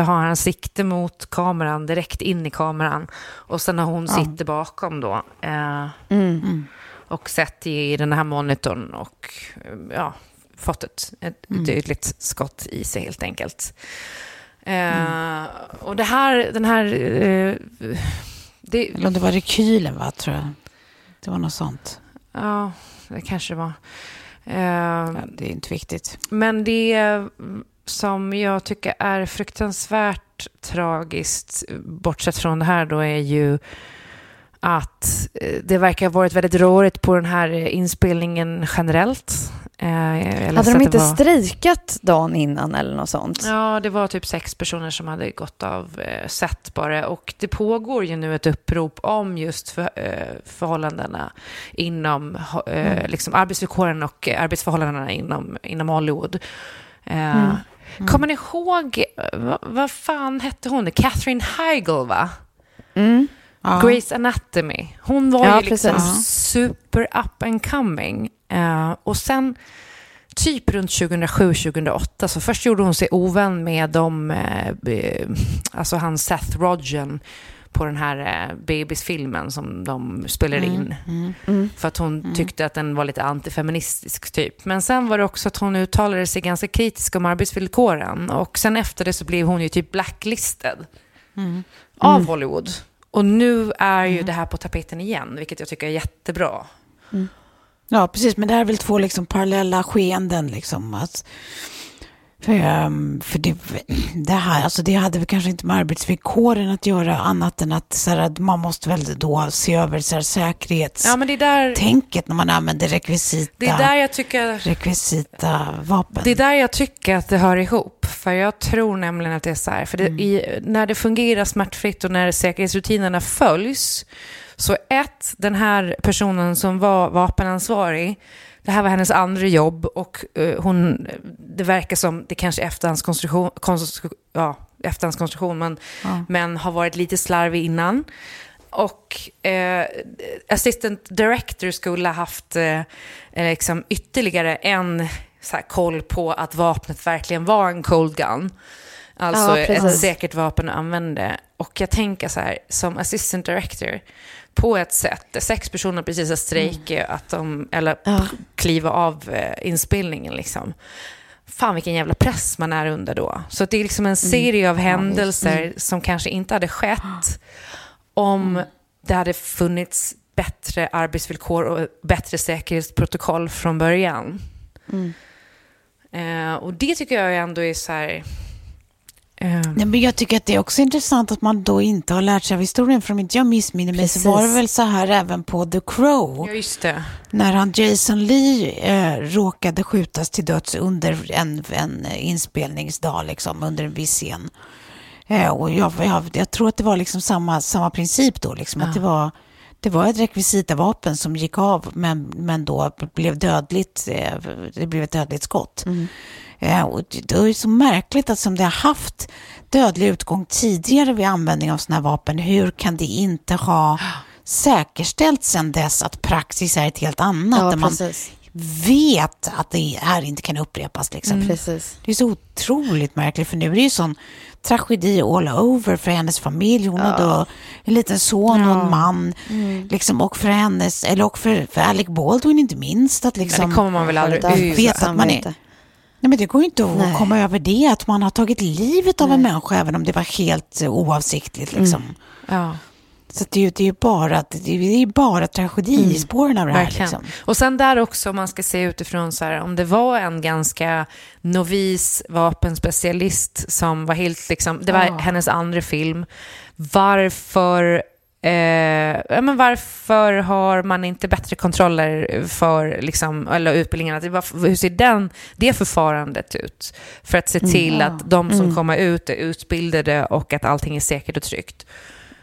har han sikte mot kameran, direkt in i kameran och sen har hon Ja. sitter bakom då. Eh, Mm. Mm. och sett i den här monitorn och eh, ja, fått ett, ett Mm. tydligt skott i sig helt enkelt. Eh, och det här, den här... Eh, det, Eller om det var rekylen, va, tror jag. Det var något sånt. ja, det kanske var. Eh, Ja, det är inte viktigt. Men det som jag tycker är fruktansvärt tragiskt, bortsett från det här då, är ju att eh, det verkar ha varit väldigt rörigt på den här inspelningen generellt. Eh, Hade de inte var- strejkat dagen innan eller något sånt? Ja, det var typ sex personer som hade gått av eh, sett bara. Och det pågår ju nu ett upprop om just för, eh, förhållandena inom eh, liksom arbetsvillkoren och eh, arbetsförhållandena inom, inom Hollywood. Eh, Kommer ni ihåg, eh, vad, vad fan hette hon? Catherine Heigl, va? Mm. Ja. Grace Anatomy. Hon var Ja, ju liksom precis. super up and coming. Eh, och sen typ runt 2007-2008 så först gjorde hon sig ovän med dem, eh, eh, alltså han Seth Rogen på den här eh, Babys-filmen som de spelade in. Mm. Mm. För att hon tyckte att den var lite antifeministisk typ. Men sen var det också att hon uttalade sig ganska kritiskt om arbetsvillkoren. Och sen efter det så blev hon ju typ blacklisted Mm. av Hollywood. Och nu är ju det här på tapeten igen, vilket jag tycker är jättebra. Ja, precis. Men det här är väl två liksom parallella skeenden. Liksom, att, för ehm, för det, det här, alltså det hade väl kanske inte med arbetsvillkoren att göra annat än att, så här, att man måste väl då se över så här, säkerhetstänket Ja, när man använder rekvisita, det är där jag tycker... rekvisita vapen. Det är där jag tycker att det hör ihop. För jag tror nämligen att det är så här. För det, i, när det fungerar smärtfritt och när säkerhetsrutinerna följs. Så ett, den här personen som var vapenansvarig. Det här var hennes andra jobb och eh, hon, det verkar som, det kanske är efterhandskonstruktion, konstru- ja, efterhandskonstruktion men, Ja. men har varit lite slarvig innan. Och eh, assistant director skulle ha haft eh, eh, liksom ytterligare en så här, koll på att vapnet verkligen var en cold gun. Alltså Ja, ett säkert vapen att använda. Och jag tänker så här, som assistant director, på ett sätt, sex personer precis har strejkat, att de, eller Ja. kliva av eh, inspelningen liksom. Fan vilken jävla press man är under då. Så det är liksom en serie av händelser som kanske inte hade skett om det hade funnits bättre arbetsvillkor och bättre säkerhetsprotokoll från början. Eh, och det tycker jag ändå är så här... Eh, Nej, men jag tycker att det är också intressant att man då inte har lärt sig av historien. För om inte jag missminner mig så var det väl så här även på The Crow. ja, just det. När han Jason Lee eh, råkade skjutas till döds under en, en inspelningsdag, liksom, under en viss scen. Eh, och jag, jag, jag tror att det var liksom samma, samma princip då, liksom, att det var, det var ett rekvisitavapen som gick av, men, men då blev dödligt, eh, det blev ett dödligt skott. Eh, och det, är så märkligt att som det har haft dödlig utgång tidigare vid användning av sådana här vapen, hur kan det inte ha säkerställts sedan dess att praxis är ett helt annat, Ja, där man precis. vet att det här inte kan upprepas. Liksom. Precis. Det är så otroligt märkligt, för nu är det ju sån tragedi all over för hennes familj. Hon har då en liten son och en man. Liksom, och för hennes, eller och för, för Alec Baldwin inte minst. Att Men liksom, det kommer man väl aldrig ur. vet att man är-? Nej, men det går ju inte att Nej. komma över det, att man har tagit livet av en människa, även om det var helt eh, oavsiktligt. Liksom. Mm. Ja. Så det är ju bara, det är bara tragedi i spåren av det här. Mm. Liksom. Och sen där också, om man ska se utifrån så här, om det var en ganska novis vapenspecialist som var helt liksom, det var Ja. hennes andra film. Varför, eh, men varför har man inte bättre kontroller för, liksom, eller utbildningarna? Hur ser den, det förfarandet ut? För att se till att de som kommer ut är utbildade och att allting är säkert och tryggt.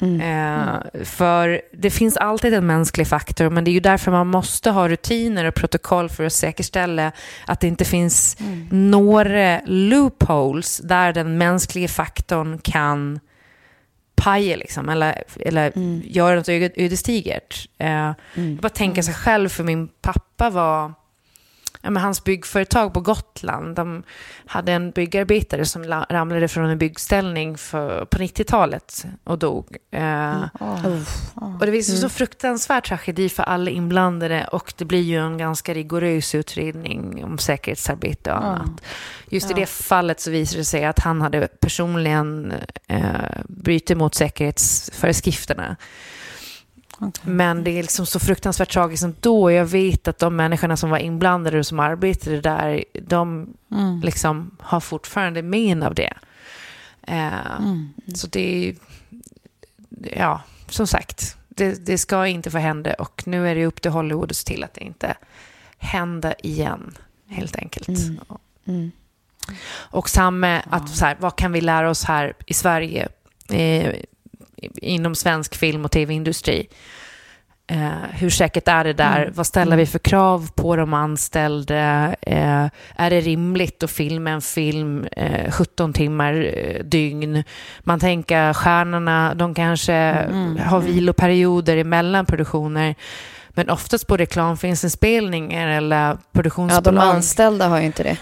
Eh, för det finns alltid en mänsklig faktor, men det är ju därför man måste ha rutiner och protokoll för att säkerställa att det inte finns några loopholes där den mänskliga faktorn kan paja liksom, eller, eller göra något öde- ödesdigert. Eh, Jag bara tänker sig själv, för min pappa var ja, men hans byggföretag på Gotland, de hade en byggarbetare som la- ramlade från en byggställning för, på 90-talet och dog. Eh, och det visar så fruktansvärd tragedi för alla inblandade och det blir ju en ganska rigorös utredning om säkerhetsarbete och annat. Just i det fallet så visar det sig att han hade personligen eh, brutit mot säkerhetsföreskrifterna. Men det är liksom så fruktansvärt tragiskt ändå. Jag vet att de människorna som var inblandade och som arbetade där, de liksom har fortfarande men av det. Eh, Så det är, ja, som sagt, det, det ska inte få hända och nu är det upp till Hollywood att se till att det inte händer igen, helt enkelt. Och samma, att så här, vad kan vi lära oss här i Sverige? Eh, inom svensk film och tv-industri? Eh, hur säkert är det där? Vad ställer vi för krav på de anställda? Eh, är det rimligt att filma en film eh, 17 timmar eh, dygn? Man tänker stjärnorna, de kanske har viloperioder emellan produktioner. Men oftast på reklamfilmsinspelningar eller Ja, produktionsbolag. de anställda har ju inte det.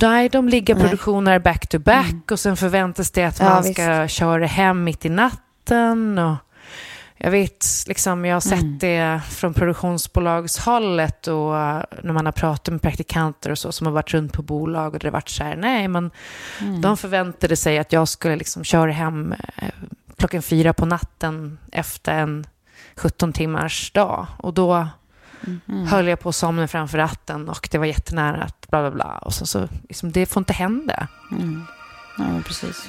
Nej, de ligger Nej. produktioner back to back och sen förväntas det att Ja, man visst. ska köra hem mitt i natten. Och jag vet, liksom, jag har sett det från produktionsbolagshållet och när man har pratat med praktikanter och så som har varit runt på bolag och det har varit så här, nej men de förväntade sig att jag skulle liksom köra hem eh, klockan fyra på natten efter en 17 timmars dag och då höll jag på att somna framför ratten och det var jättenära att bla bla bla. Och så, så liksom, det får inte hända. Ja, men precis.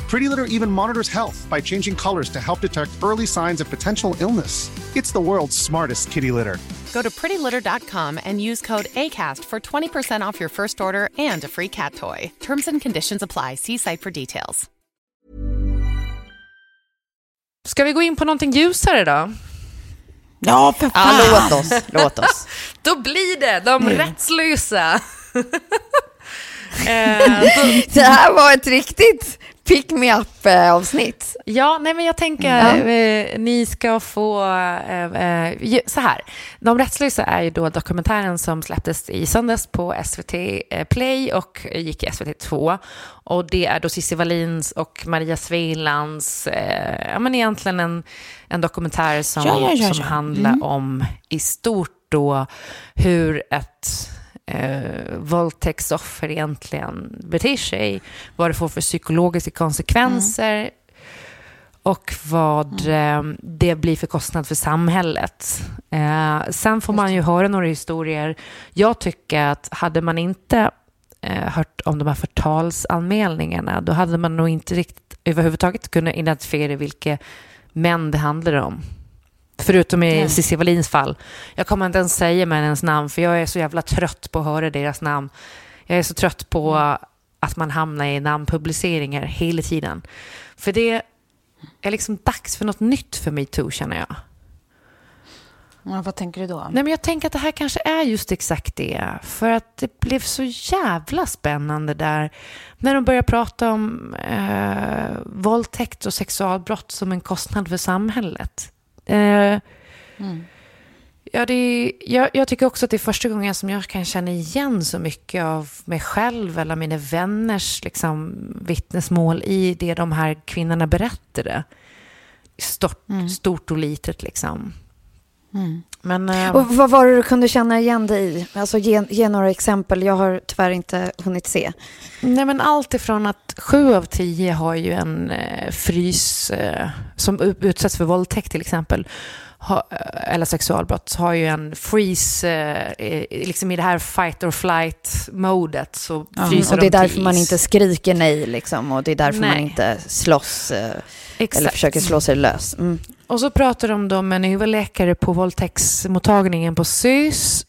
Pretty Litter even monitors health by changing colors to help detect early signs of potential illness. It's the world's smartest kitty litter. Go to prettylitter.com and use code ACAST for 20% off your first order and a free cat toy. Terms and conditions apply. See site for details. Ska vi gå in på någonting ljusare då? Ja, för Ja, låt oss. Låt oss. Då blir det de rättslösa. eh, Det här var ett riktigt pick me up-avsnitt. Ja, nej men jag tänker, eh, ni ska få, eh, eh, så här. De rättslösa är ju då dokumentären som släpptes i söndags på SVT eh, Play och gick i SVT 2. Och det är då Cissi Wallins och Maria Svelands, eh, ja men egentligen en, en dokumentär som, Ja, ja, ja, som handlar Mm. om i stort då hur ett eh, våldtäktsoffer egentligen beter sig, vad det får för psykologiska konsekvenser och vad eh, det blir för kostnad för samhället. Eh, sen får man ju höra några historier. Jag tycker att hade man inte eh, hört om de här förtalsanmälningarna, då hade man nog inte riktigt överhuvudtaget kunnat identifiera vilka män det handlar om. Förutom i. Cissi Wallins fall. Jag kommer inte ens säga männens namn, för jag är så jävla trött på att höra deras namn. Jag är så trött på att man hamnar i namnpubliceringar hela tiden. För det är liksom dags för något nytt för metoo, känner jag. Ja, vad tänker du då? Nej, men jag tänker att det här kanske är just exakt det. För att det blev så jävla spännande där när de började prata om eh, våldtäkt och sexualbrott som en kostnad för samhället. Eh, Ja, det är, jag, jag tycker också att det är första gången som jag kan känna igen så mycket av mig själv eller mina vänners liksom, vittnesmål i det de här kvinnorna berättade. Stort, stort och litet liksom. Men, eh, Och vad var det du kunde känna igen dig i? Alltså ge, ge några exempel. Jag har tyvärr inte hunnit se. Nej, men allt ifrån att sju av tio har ju en eh, frys eh, som utsätts för våldtäkt till exempel ha, eh, eller sexualbrott har ju en freeze, eh, liksom i det här fight or flight-modet så fryser Och det är därför man inte skriker nej liksom. Och det är därför man Nej. inte slåss. Eh, Exakt. eller försöker slå sig lös. Mm. Och så pratar de med en överläkare på våldtäktsmottagningen på SYS.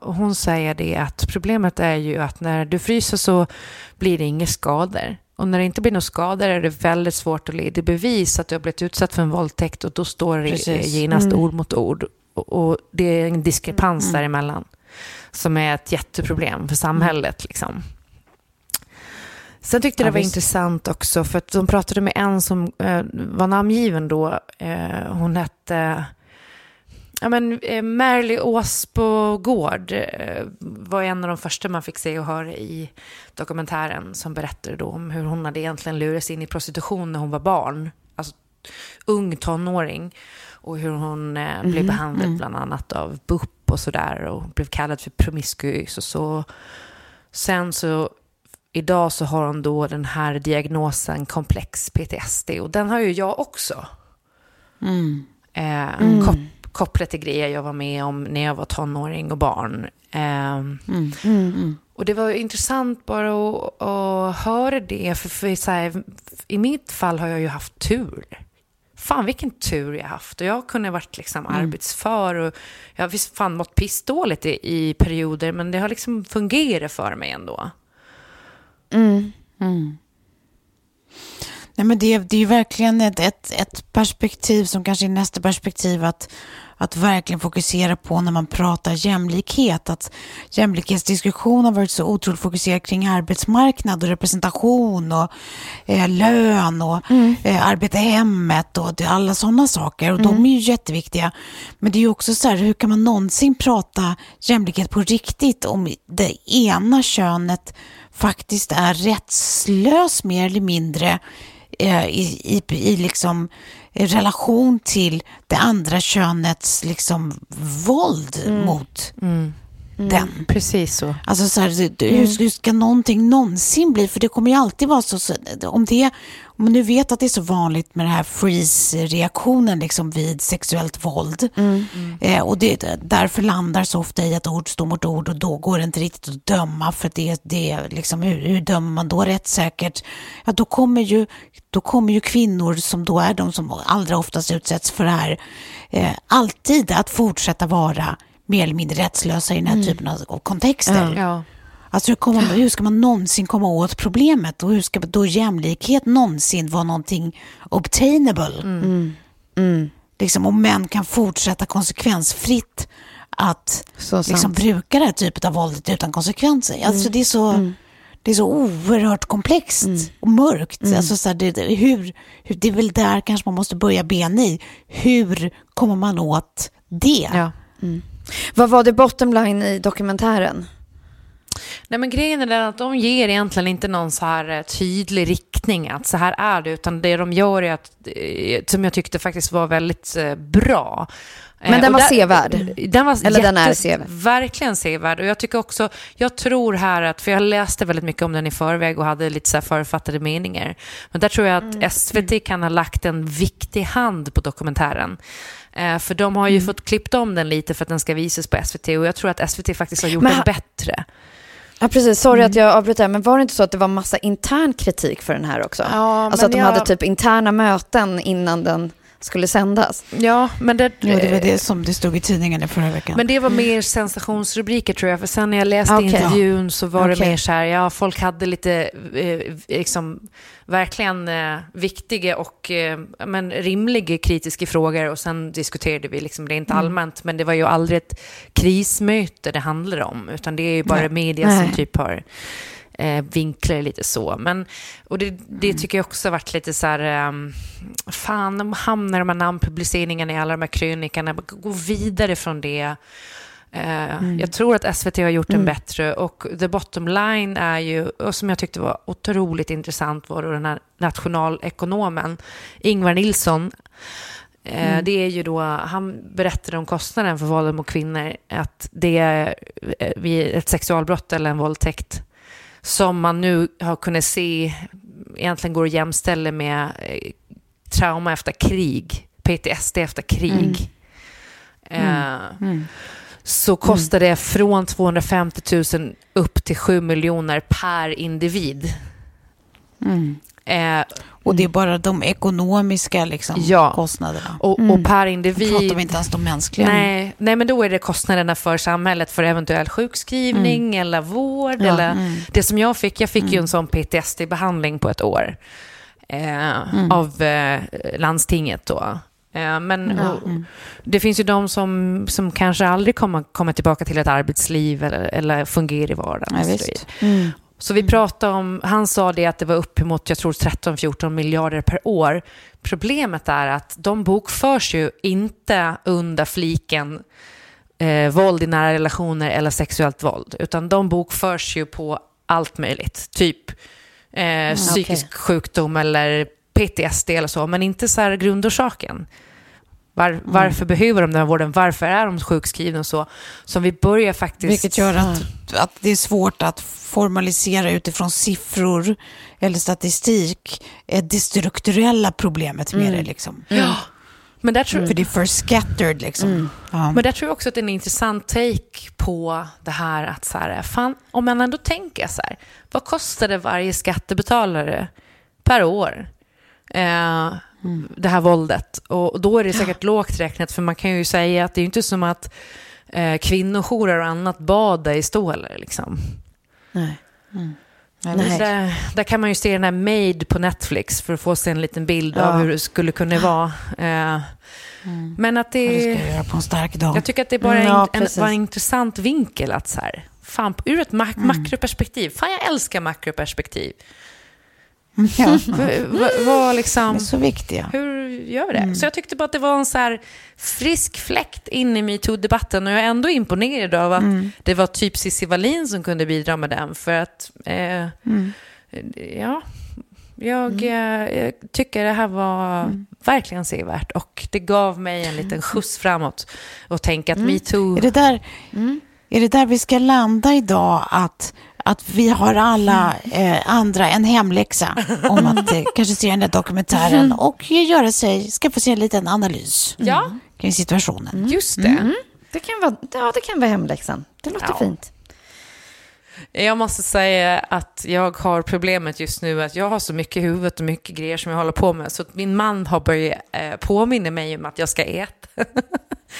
Hon säger det att problemet är ju att när du fryser så blir det inga skador. Och när det inte blir några skador är det väldigt svårt att leda bevis att du har blivit utsatt för en våldtäkt och då står det Precis. genast ord mot ord. Och, det är en diskrepans däremellan som är ett jätteproblem för samhället. Liksom. Sen tyckte jag Ja, det var visst. intressant också för att de pratade med en som eh, var namngiven då. Eh, hon hette ja, men, eh, Märli Åsbogård eh, var en av de första man fick se och höra i dokumentären som berättade då om hur hon hade egentligen lurats in i prostitution när hon var barn. Alltså ung tonåring. Och hur hon eh, blev behandlad bland annat av BUP och sådär och blev kallad för promiskuös och så. Sen så idag så har hon då den här diagnosen komplex PTSD och den har ju jag också. Eh, kop kopplat till grejer jag var med om när jag var tonåring och barn. Eh, Och det var intressant bara att, att höra det, för, för så här, i mitt fall har jag ju haft tur. Fan vilken tur jag haft. Och jag kunde varit liksom arbetsför och jag har visst fan mått pissdåligt i, i perioder men det har liksom fungerat för mig ändå. Nej, men det, det är ju verkligen ett, ett, ett perspektiv som kanske är nästa perspektiv att, att verkligen fokusera på när man pratar jämlikhet. Att jämlikhetsdiskussion har varit så otroligt fokuserad kring arbetsmarknad och representation och eh, lön och eh, arbete i hemmet och det, alla sådana saker. Och de är ju jätteviktiga. Men det är ju också så här, hur kan man någonsin prata jämlikhet på riktigt om det ena könet faktiskt är rättslös mer eller mindre eh, i, i, i liksom relation till det andra könets liksom våld mot den. Precis så. Alltså så här, det- det- hur, hur ska någonting någonsin bli? För det kommer ju alltid vara så, så om det om man nu vet att det är så vanligt med den här freeze-reaktionen liksom vid sexuellt våld eh, och det, därför landar så ofta i att ord står mot ord och då går det inte riktigt att döma för det, det liksom, hur, hur dömer man då rättssäkert? Ja, då kommer ju då kommer ju kvinnor som då är de som allra oftast utsätts för det här eh, alltid att fortsätta vara mer eller mindre rättslösa i den här typen av kontexter. Ja. Alltså hur, kommer, hur ska man någonsin komma åt problemet och hur ska då jämlikhet någonsin vara någonting obtainable? Liksom, om män kan fortsätta konsekvensfritt att Så liksom, sant. bruka det här typet av våldet utan konsekvenser. Alltså det är så... det är så oerhört komplext Mm. och mörkt. Alltså så här, det, det- hur, hur, det är väl där kanske man måste börja bena i. Hur kommer man åt det? Ja. Vad var det bottom line i dokumentären? Nej, men grejen är den att de ger egentligen inte någon så här eh, tydlig riktning att så här är det, utan det de gör är att, eh, som jag tyckte faktiskt var väldigt eh, bra. Eh, Men den var där- sevärd? Den var Eller den är jättes- sevärd? Verkligen sevärd. Och jag tycker också, jag tror här att, för jag läste väldigt mycket om den i förväg och hade lite så här författade meningar. Men där tror jag att Mm. SVT kan ha lagt en viktig hand på dokumentären. Eh, för de har ju Mm. fått klippt om den lite för att den ska visas på SVT och jag tror att SVT faktiskt har gjort Men den bättre. Ja, precis. Sorry att jag avbryter, men var det inte så att det var massa intern kritik för den här också? Ja, alltså att de jag- hade typ interna möten innan den skulle sändas. Ja, men det, Jo, det var det som det stod i tidningen i förra veckan. Men det var mer sensationsrubriker tror jag, för sen när jag läste Okej. intervjun så var det Okej. mer så här, ja, folk hade lite, eh, liksom, verkligen eh, viktiga och eh, men, rimliga kritiska frågor och sen diskuterade vi liksom det inte Mm. allmänt, men det var ju aldrig ett krismöte det handlar om, utan det är ju bara Nej. media Nej. som typ har eh, vinklar lite så. Men, och det, det Mm. tycker jag också har varit lite så här, ehm, fan, de hamnar de här namnpubliceringarna i alla de här krönikorna, gå vidare från det. Eh, Mm. Jag tror att SVT har gjort den bättre och the bottom line är ju, och som jag tyckte var otroligt intressant, var den här nationalekonomen Ingvar Nilsson. Eh, Mm. Det är ju då, han berättade om kostnaden för våld mot kvinnor, att det är eh, vid ett sexualbrott eller en våldtäkt som man nu har kunnat se egentligen går att jämställa med eh, trauma efter krig, PTSD efter krig. Eh, Så kostar det från 250 000 upp till 7 miljoner per individ. Mm. Eh, Och det är bara de ekonomiska liksom, Ja. kostnaderna. och, och per individ... Då pratar vi inte ens de mänskliga. Nej, nej, men då är det kostnaderna för samhället för eventuell sjukskrivning eller vård. Ja, eller mm. Det som jag fick, jag fick ju en sån PTSD-behandling på ett år eh, av eh, landstinget då. Eh, men och, det finns ju de som, som kanske aldrig kommer komma tillbaka till ett arbetsliv eller, eller fungera i vardagen. Ja, så vi pratade om, han sa det att det var uppemot, jag tror 13-14 miljarder per år. Problemet är att de bokförs ju inte under fliken eh, våld i nära relationer eller sexuellt våld, utan de bokförs ju på allt möjligt. Typ eh, psykisk sjukdom eller PTSD eller så, men inte så här grundorsaken. Var, varför behöver de den här vården? Varför är de sjukskrivna och så? Så vi börjar faktiskt... Vilket gör att, att det är svårt att formalisera utifrån siffror eller statistik eh, det strukturella problemet med det. Liksom. Ja, men där tror, För det är för scattered. Liksom. Ja. Men där tror jag också att det är en intressant take på det här att så här, fan, om man ändå tänker så här, vad kostar det varje skattebetalare per år? Eh, Det här våldet. Och då är det säkert lågt räknat, för man kan ju säga att det är inte som att eh, kvinnojourer och annat badar i stålar. Liksom. Nej. Ja, Nej. Där, där kan man ju se den här Made på Netflix för att få sig en liten bild Ja. av hur det skulle kunna vara. Eh, Men att det... Det ska jag göra på en stark dag. Jag tycker att det bara Mm, är ja, en, precis. var en intressant vinkel att så här, fan, ur ett mak- makroperspektiv, fan jag älskar makroperspektiv. Ja, v- vad liksom, så viktiga. hur gör vi det? Så jag tyckte bara att det var en så här frisk fläkt in i metoo-debatten och jag är ändå imponerad av att det var typ Cissi Wallin som kunde bidra med den för att, eh, ja, jag, eh, jag tycker det här var verkligen sevärt och det gav mig en liten skjuts framåt och tänka att metoo... Är det, där, är det där vi ska landa idag? Att, att vi har alla eh, andra en hemläxa om att eh, kanske se den där dokumentären och göra sig, skaffa sig en liten analys Ja, kring situationen. just det. Det kan vara, ja, det kan vara hemläxan. Det låter Ja. fint. Jag måste säga att jag har problemet just nu att jag har så mycket i huvudet och mycket grejer som jag håller på med. Så att min man har börjat eh, påminna mig om att jag ska äta.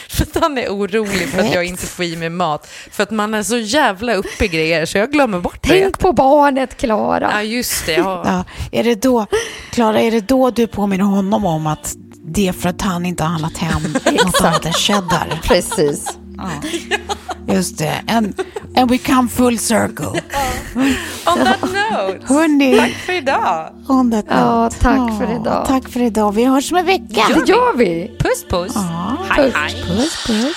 för att han är orolig för att jag inte får i mig mat. För att man är så jävla uppe i grejer så jag glömmer bort det. Tänk på barnet, Klara. Ja, just det. Jag har... Ja, är det då, Klara, är det då du påminner honom om att det är för att han inte har handlat hem något annat än cheddar? Precis. Ja. Just det. And, and we come full circle. On that note. Hörni. Tack för idag. On that note. Ja, tack för idag. Tack för idag. Vi hörs om en vecka. Det gör vi. Puss puss. Ja. Hej hej. Puss, puss.